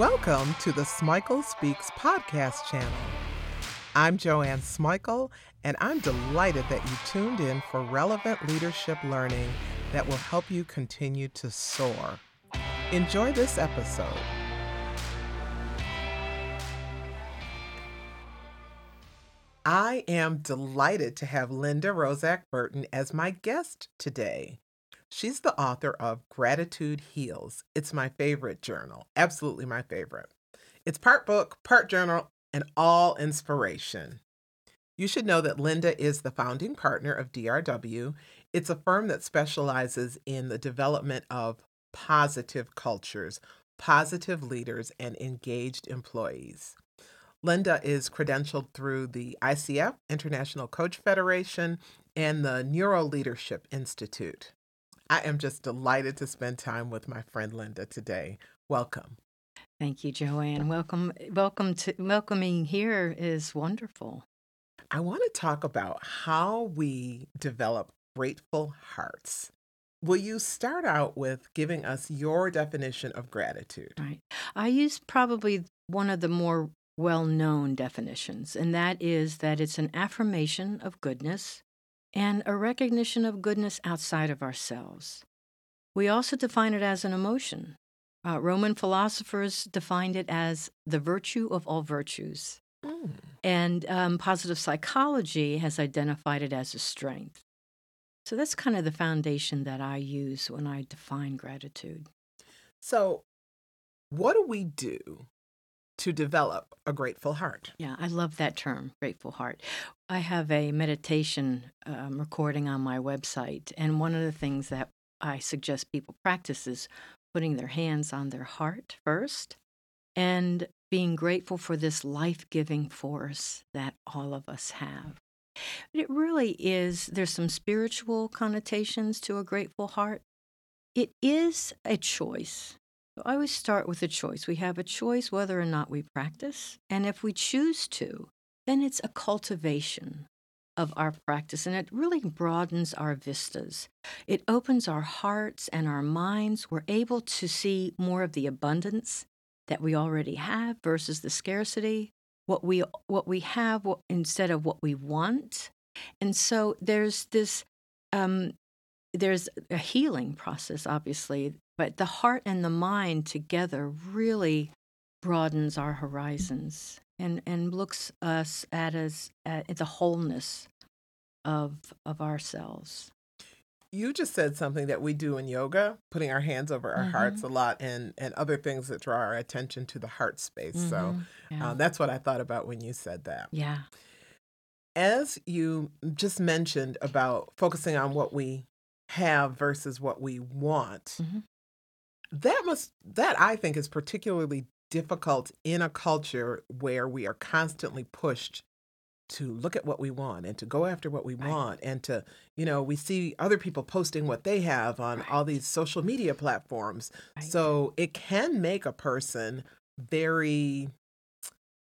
Welcome to the Smikle Speaks podcast channel. I'm Joanne Smikle, and I'm delighted that you tuned in for relevant leadership learning that will help you continue to soar. Enjoy this episode. I am delighted to have Linda Roszak Burton as my guest today. She's the author of Gratitude Heals. It's my favorite journal, absolutely my favorite. It's part book, part journal, and all inspiration. You should know that Linda is the founding partner of DRW. It's a firm that specializes in the development of positive cultures, positive leaders, and engaged employees. Linda is credentialed through the ICF, International Coach Federation, and the Neuro Leadership Institute. I am just delighted to spend time with my friend Linda today. Welcome. Thank you, Joanne. Welcome, welcome to welcoming here is wonderful. I want to talk about how we develop grateful hearts. Will you start out with giving us your definition of gratitude? Right. I use probably one of the more well known definitions, and that is that it's an affirmation of goodness and a recognition of goodness outside of ourselves. We also define it as an emotion. Uh, Roman philosophers defined it as the virtue of all virtues. Mm. And um, positive psychology has identified it as a strength. So that's kind of the foundation that I use when I define gratitude. So, what do we do to develop a grateful heart. Yeah, I love that term, grateful heart. I have a meditation um, recording on my website, and one of the things that I suggest people practice is putting their hands on their heart first and being grateful for this life giving force that all of us have. It really is, there's some spiritual connotations to a grateful heart. It is a choice. I always start with a choice. We have a choice whether or not we practice. And if we choose to, then it's a cultivation of our practice and it really broadens our vistas. It opens our hearts and our minds. We're able to see more of the abundance that we already have versus the scarcity, what we what we have instead of what we want. And so there's this um, there's a healing process, obviously, but the heart and the mind together really broadens our horizons and, and looks us at as at the wholeness of of ourselves. You just said something that we do in yoga, putting our hands over our mm-hmm. hearts a lot, and and other things that draw our attention to the heart space. Mm-hmm. So yeah. um, that's what I thought about when you said that. Yeah. As you just mentioned about focusing on what we have versus what we want, mm-hmm that must that I think is particularly difficult in a culture where we are constantly pushed to look at what we want and to go after what we right. want and to you know we see other people posting what they have on right. all these social media platforms right. so it can make a person very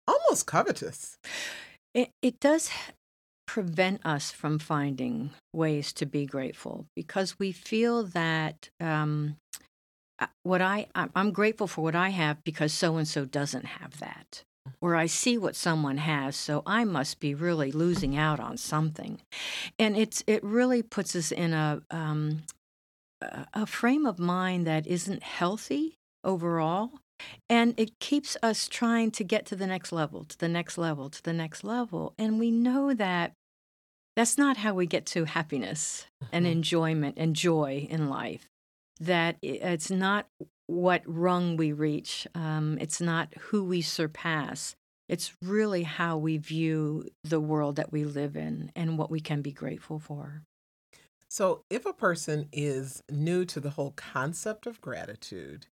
almost covetous it, it does prevent us from finding ways to be grateful because we feel that um, what I I'm grateful for what I have because so and so doesn't have that. Or I see what someone has, so I must be really losing out on something, and it's it really puts us in a um, a frame of mind that isn't healthy overall, and it keeps us trying to get to the next level, to the next level, to the next level, and we know that that's not how we get to happiness and mm-hmm. enjoyment and joy in life that it's not what rung we reach, um, it's not who we surpass. It's really how we view the world that we live in and what we can be grateful for. So, if a person is new to the whole concept of gratitude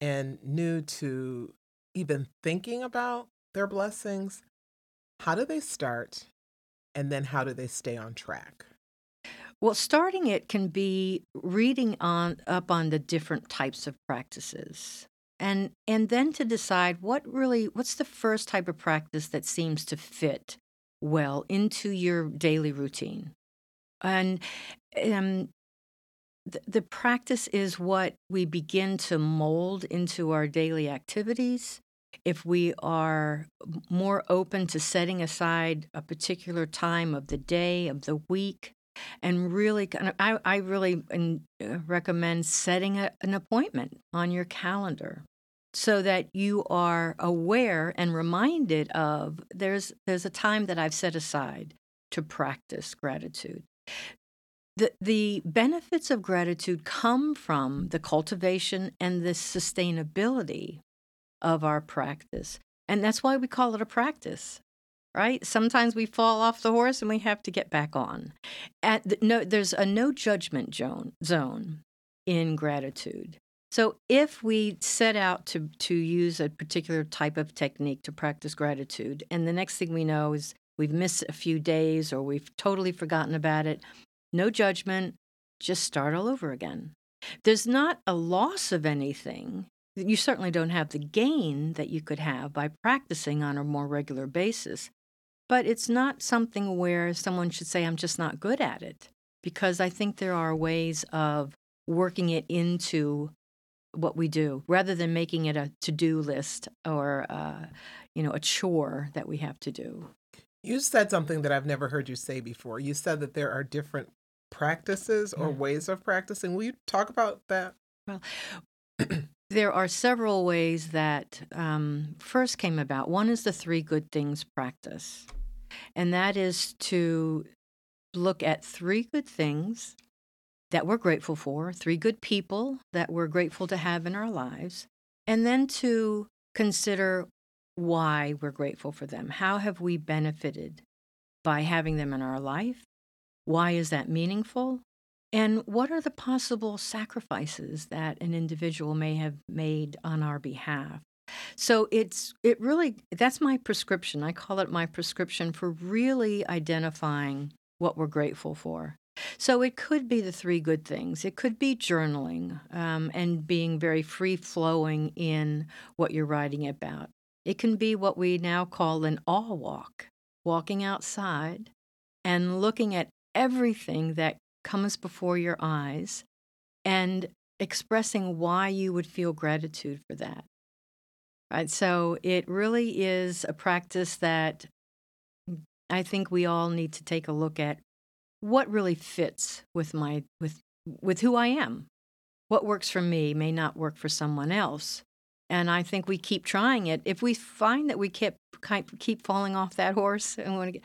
and new to even thinking about their blessings, how do they start? And then how do they stay on track? Well, starting it can be reading on up on the different types of practices. And and then to decide what really what's the first type of practice that seems to fit well into your daily routine. And um, the, the practice is what we begin to mold into our daily activities if we are more open to setting aside a particular time of the day, of the week, and really kind of, I, I really uh, recommend setting a, an appointment on your calendar so that you are aware and reminded of there's there's a time that I've set aside to practice gratitude. The, the benefits of gratitude come from the cultivation and the sustainability of our practice. And that's why we call it a practice, right? Sometimes we fall off the horse and we have to get back on. At the, no, there's a no judgment zone, zone in gratitude. So if we set out to, to use a particular type of technique to practice gratitude, and the next thing we know is we've missed a few days or we've totally forgotten about it, no judgment, just start all over again. There's not a loss of anything you certainly don't have the gain that you could have by practicing on a more regular basis. But it's not something where someone should say, I'm just not good at it, because I think there are ways of working it into what we do rather than making it a to do list or, uh, you know, a chore that we have to do. You said something that I've never heard you say before. You said that there are different practices or yeah. ways of practicing. Will you talk about that? Well, There are several ways that um, first came about. One is the three good things practice, and that is to look at three good things that we're grateful for, three good people that we're grateful to have in our lives, and then to consider why we're grateful for them. How have we benefited by having them in our life? Why is that meaningful? And what are the possible sacrifices that an individual may have made on our behalf? So it's it really that's my prescription. I call it my prescription for really identifying what we're grateful for. So it could be the three good things. It could be journaling um, and being very free flowing in what you're writing about. It can be what we now call an awe walk, walking outside and looking at everything that comes before your eyes and expressing why you would feel gratitude for that. Right? So it really is a practice that I think we all need to take a look at what really fits with my with with who I am. What works for me may not work for someone else. And I think we keep trying it. If we find that we keep keep falling off that horse and want to get,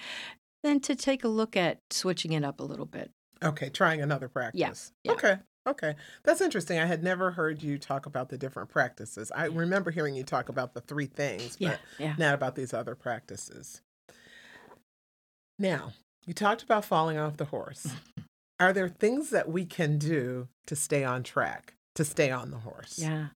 then to take a look at switching it up a little bit. Okay, trying another practice. Yeah. yeah. Okay. Okay. That's interesting. I had never heard you talk about the different practices. I remember hearing you talk about the three things, but yeah, yeah. not about these other practices. Now, you talked about falling off the horse. Are there things that we can do to stay on track, to stay on the horse? Yeah.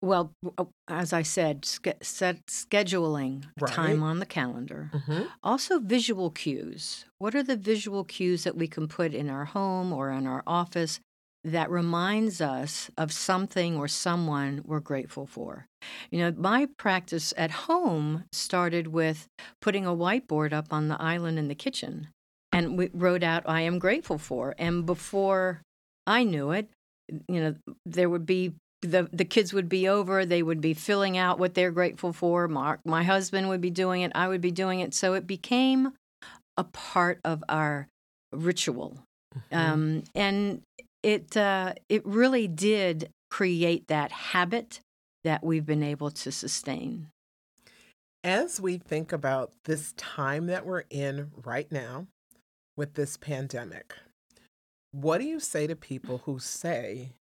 Well, oh, as I said, ske- set scheduling right. time on the calendar. Mm-hmm. Also, visual cues. What are the visual cues that we can put in our home or in our office that reminds us of something or someone we're grateful for? You know, my practice at home started with putting a whiteboard up on the island in the kitchen, and we wrote out "I am grateful for." And before I knew it, you know, there would be the the kids would be over they would be filling out what they're grateful for mark my husband would be doing it i would be doing it so it became a part of our ritual mm-hmm. um, and it uh, it really did create that habit that we've been able to sustain as we think about this time that we're in right now with this pandemic what do you say to people who say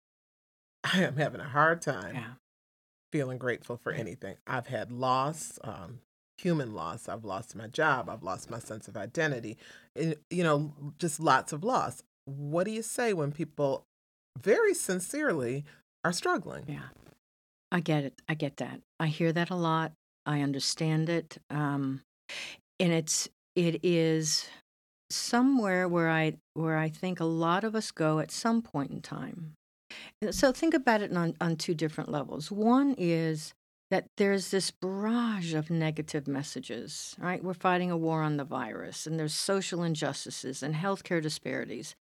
I am having a hard time yeah. feeling grateful for anything. I've had loss, um, human loss. I've lost my job. I've lost my sense of identity. And, you know, just lots of loss. What do you say when people very sincerely are struggling? Yeah. I get it. I get that. I hear that a lot. I understand it. Um, and it's it is somewhere where I where I think a lot of us go at some point in time. So think about it on, on two different levels. One is that there's this barrage of negative messages, right? We're fighting a war on the virus, and there's social injustices and healthcare disparities.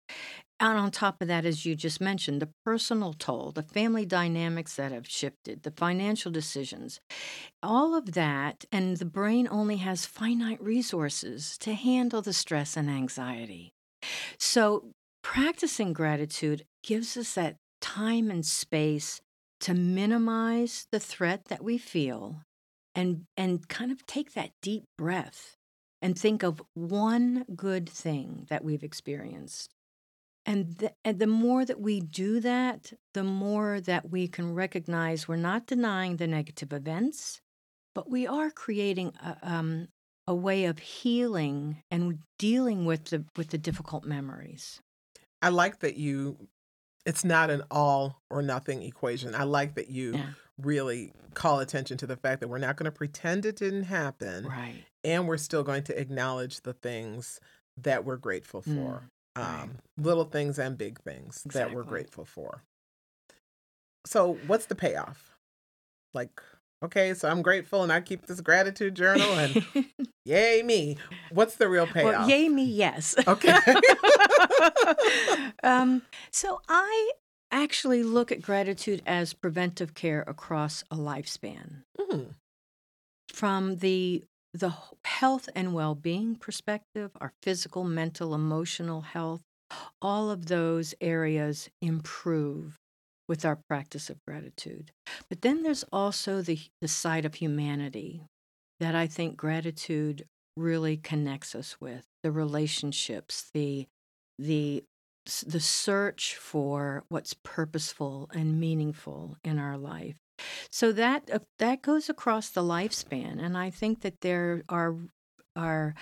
And on top of that, as you just mentioned, the personal toll, the family dynamics that have shifted, the financial decisions, all of that, and the brain only has finite resources to handle the stress and anxiety. So, practicing gratitude gives us that time and space to minimize the threat that we feel and and kind of take that deep breath and think of one good thing that we've experienced. And the, and the more that we do that the more that we can recognize we're not denying the negative events but we are creating a, um, a way of healing and dealing with the with the difficult memories. I like that you it's not an all or nothing equation. I like that you yeah really call attention to the fact that we're not going to pretend it didn't happen right and we're still going to acknowledge the things that we're grateful Mm, for. right. Um, little things and big things that we're grateful for. So, what's the payoff? Like, okay, so I'm grateful and I keep this gratitude journal and yay me. What's the real payoff? well yay me yes Okay. um, so I actually look at gratitude as preventive care across a lifespan. Mm, From the the health and well-being perspective, our physical, mental, emotional health, all of those areas improve with our practice of gratitude. But then there's also the the side of humanity that I think gratitude really connects us with, the relationships, the the the search for what's purposeful and meaningful in our life. So that uh, that goes across the lifespan, and I think that there are are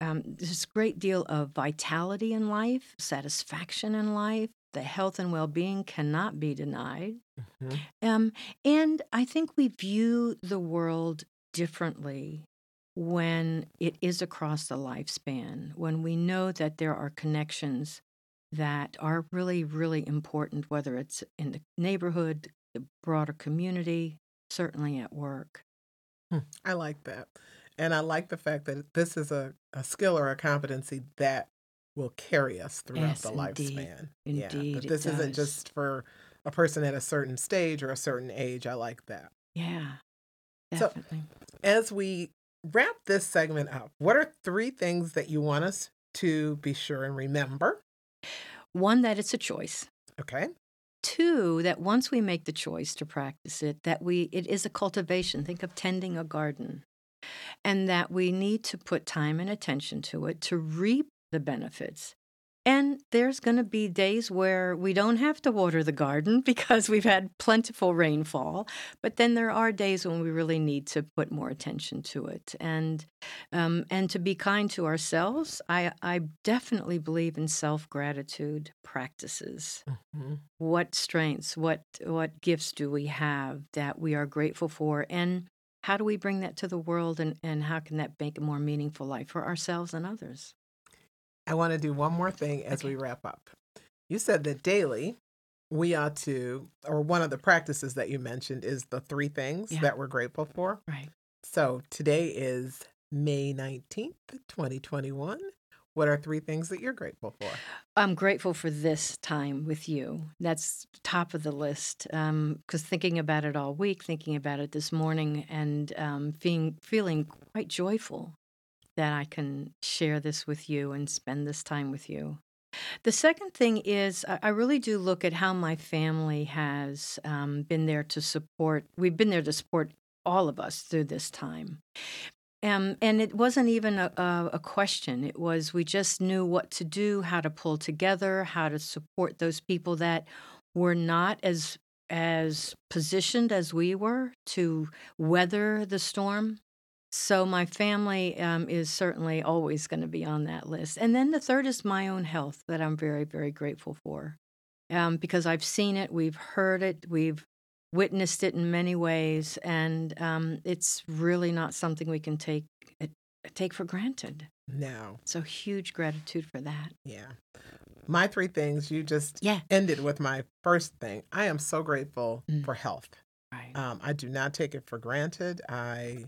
um, this great deal of vitality in life, satisfaction in life. The health and well being cannot be denied. mhm. Um, and I think we view the world differently when it is across the lifespan, when we know that there are connections that are really, really important, whether it's in the neighborhood, the broader community, certainly at work. Hmm, I like that. And I like the fact that this is a, a skill or a competency that will carry us throughout Yes, the indeed. lifespan. yeah. Indeed, That it this isn't just for a person at a certain stage or a certain age. I like that. Yeah, So- definitely. As we wrap this segment up, what are three things that you want us to be sure and remember? One, that it's a choice. Okay. Two, that once we make the choice to practice it, that we it is a cultivation. Think of tending a garden. And that we need to put time and attention to it to reap the benefits. And there's going to be days where we don't have to water the garden because we've had plentiful rainfall. But then there are days when we really need to put more attention to it, and um, and to be kind to ourselves. I I definitely believe in self gratitude practices Mhm. what strengths what what gifts do we have that we are grateful for and how do we bring that to the world and, and how can that make a more meaningful life for ourselves and others I want to do one more thing as Okay. we wrap up. You said that daily we ought to, or one of the practices that you mentioned is the three things Yeah. that we're grateful for. right So today is May 19th, 2021. What are three things that you're grateful for? i'm grateful for this time with you that's top of the list because thinking about it all week thinking about it this morning and um, feeling, feeling quite joyful that i can share this with you and spend this time with you The second thing is, I really do look at how my family has um, been there to support. We've been there to support all of us through this time. Um, and it wasn't even a, a question. It was we just knew what to do, how to pull together, how to support those people that were not as as positioned as we were to weather the storm. So my family um, is certainly always going to be on that list. And then the third is my own health that I'm very, very grateful for, um, because I've seen it, we've heard it, we've witnessed it in many ways, and um, it's really not something we can take it, take for granted. No. So huge gratitude for that. yeah. My three things, you just Yeah. ended with my first thing. I am so grateful Mm. for health. Right. Um, I do not take it for granted. I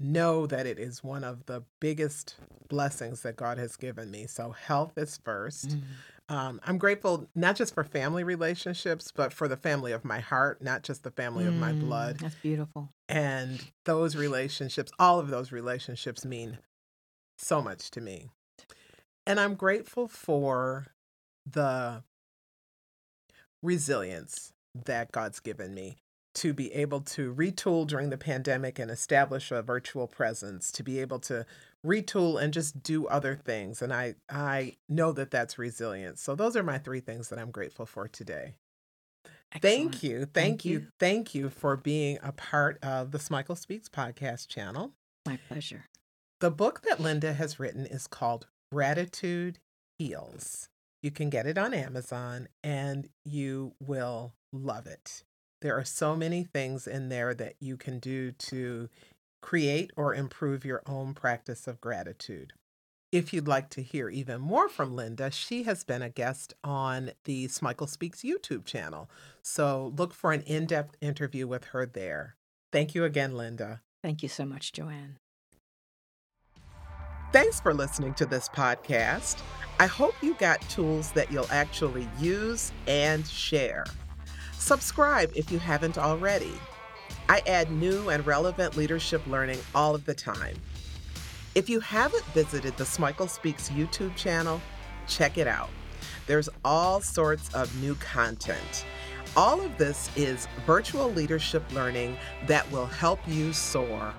know that it is one of the biggest blessings that God has given me. So, health is first. Mm. Um, I'm grateful not just for family relationships, but for the family of my heart, not just the family of my Mm, blood. That's beautiful. And those relationships, all of those relationships mean so much to me. And I'm grateful for the resilience that God's given me to be able to retool during the pandemic and establish a virtual presence, to be able to retool and just do other things. And I I know that that's resilience. So those are my three things that I'm grateful for today. Thank you. Thank, Thank you. you. Thank you for being a part of the Smikle Speaks podcast channel. My pleasure. The book that Linda has written is called Gratitude Heals. You can get it on Amazon and you will love it. There are so many things in there that you can do to create or improve your own practice of gratitude. If you'd like to hear even more from Linda, she has been a guest on the Smikle Speaks YouTube channel. So look for an in depth interview with her there. Thank you again, Linda. Thank you so much, Joanne. Thanks for listening to this podcast. I hope you got tools that you'll actually use and share. Subscribe if you haven't already. I add new and relevant leadership learning all of the time. If you haven't visited the Smikle Speaks YouTube channel, check it out. There's all sorts of new content. All of this is virtual leadership learning that will help you soar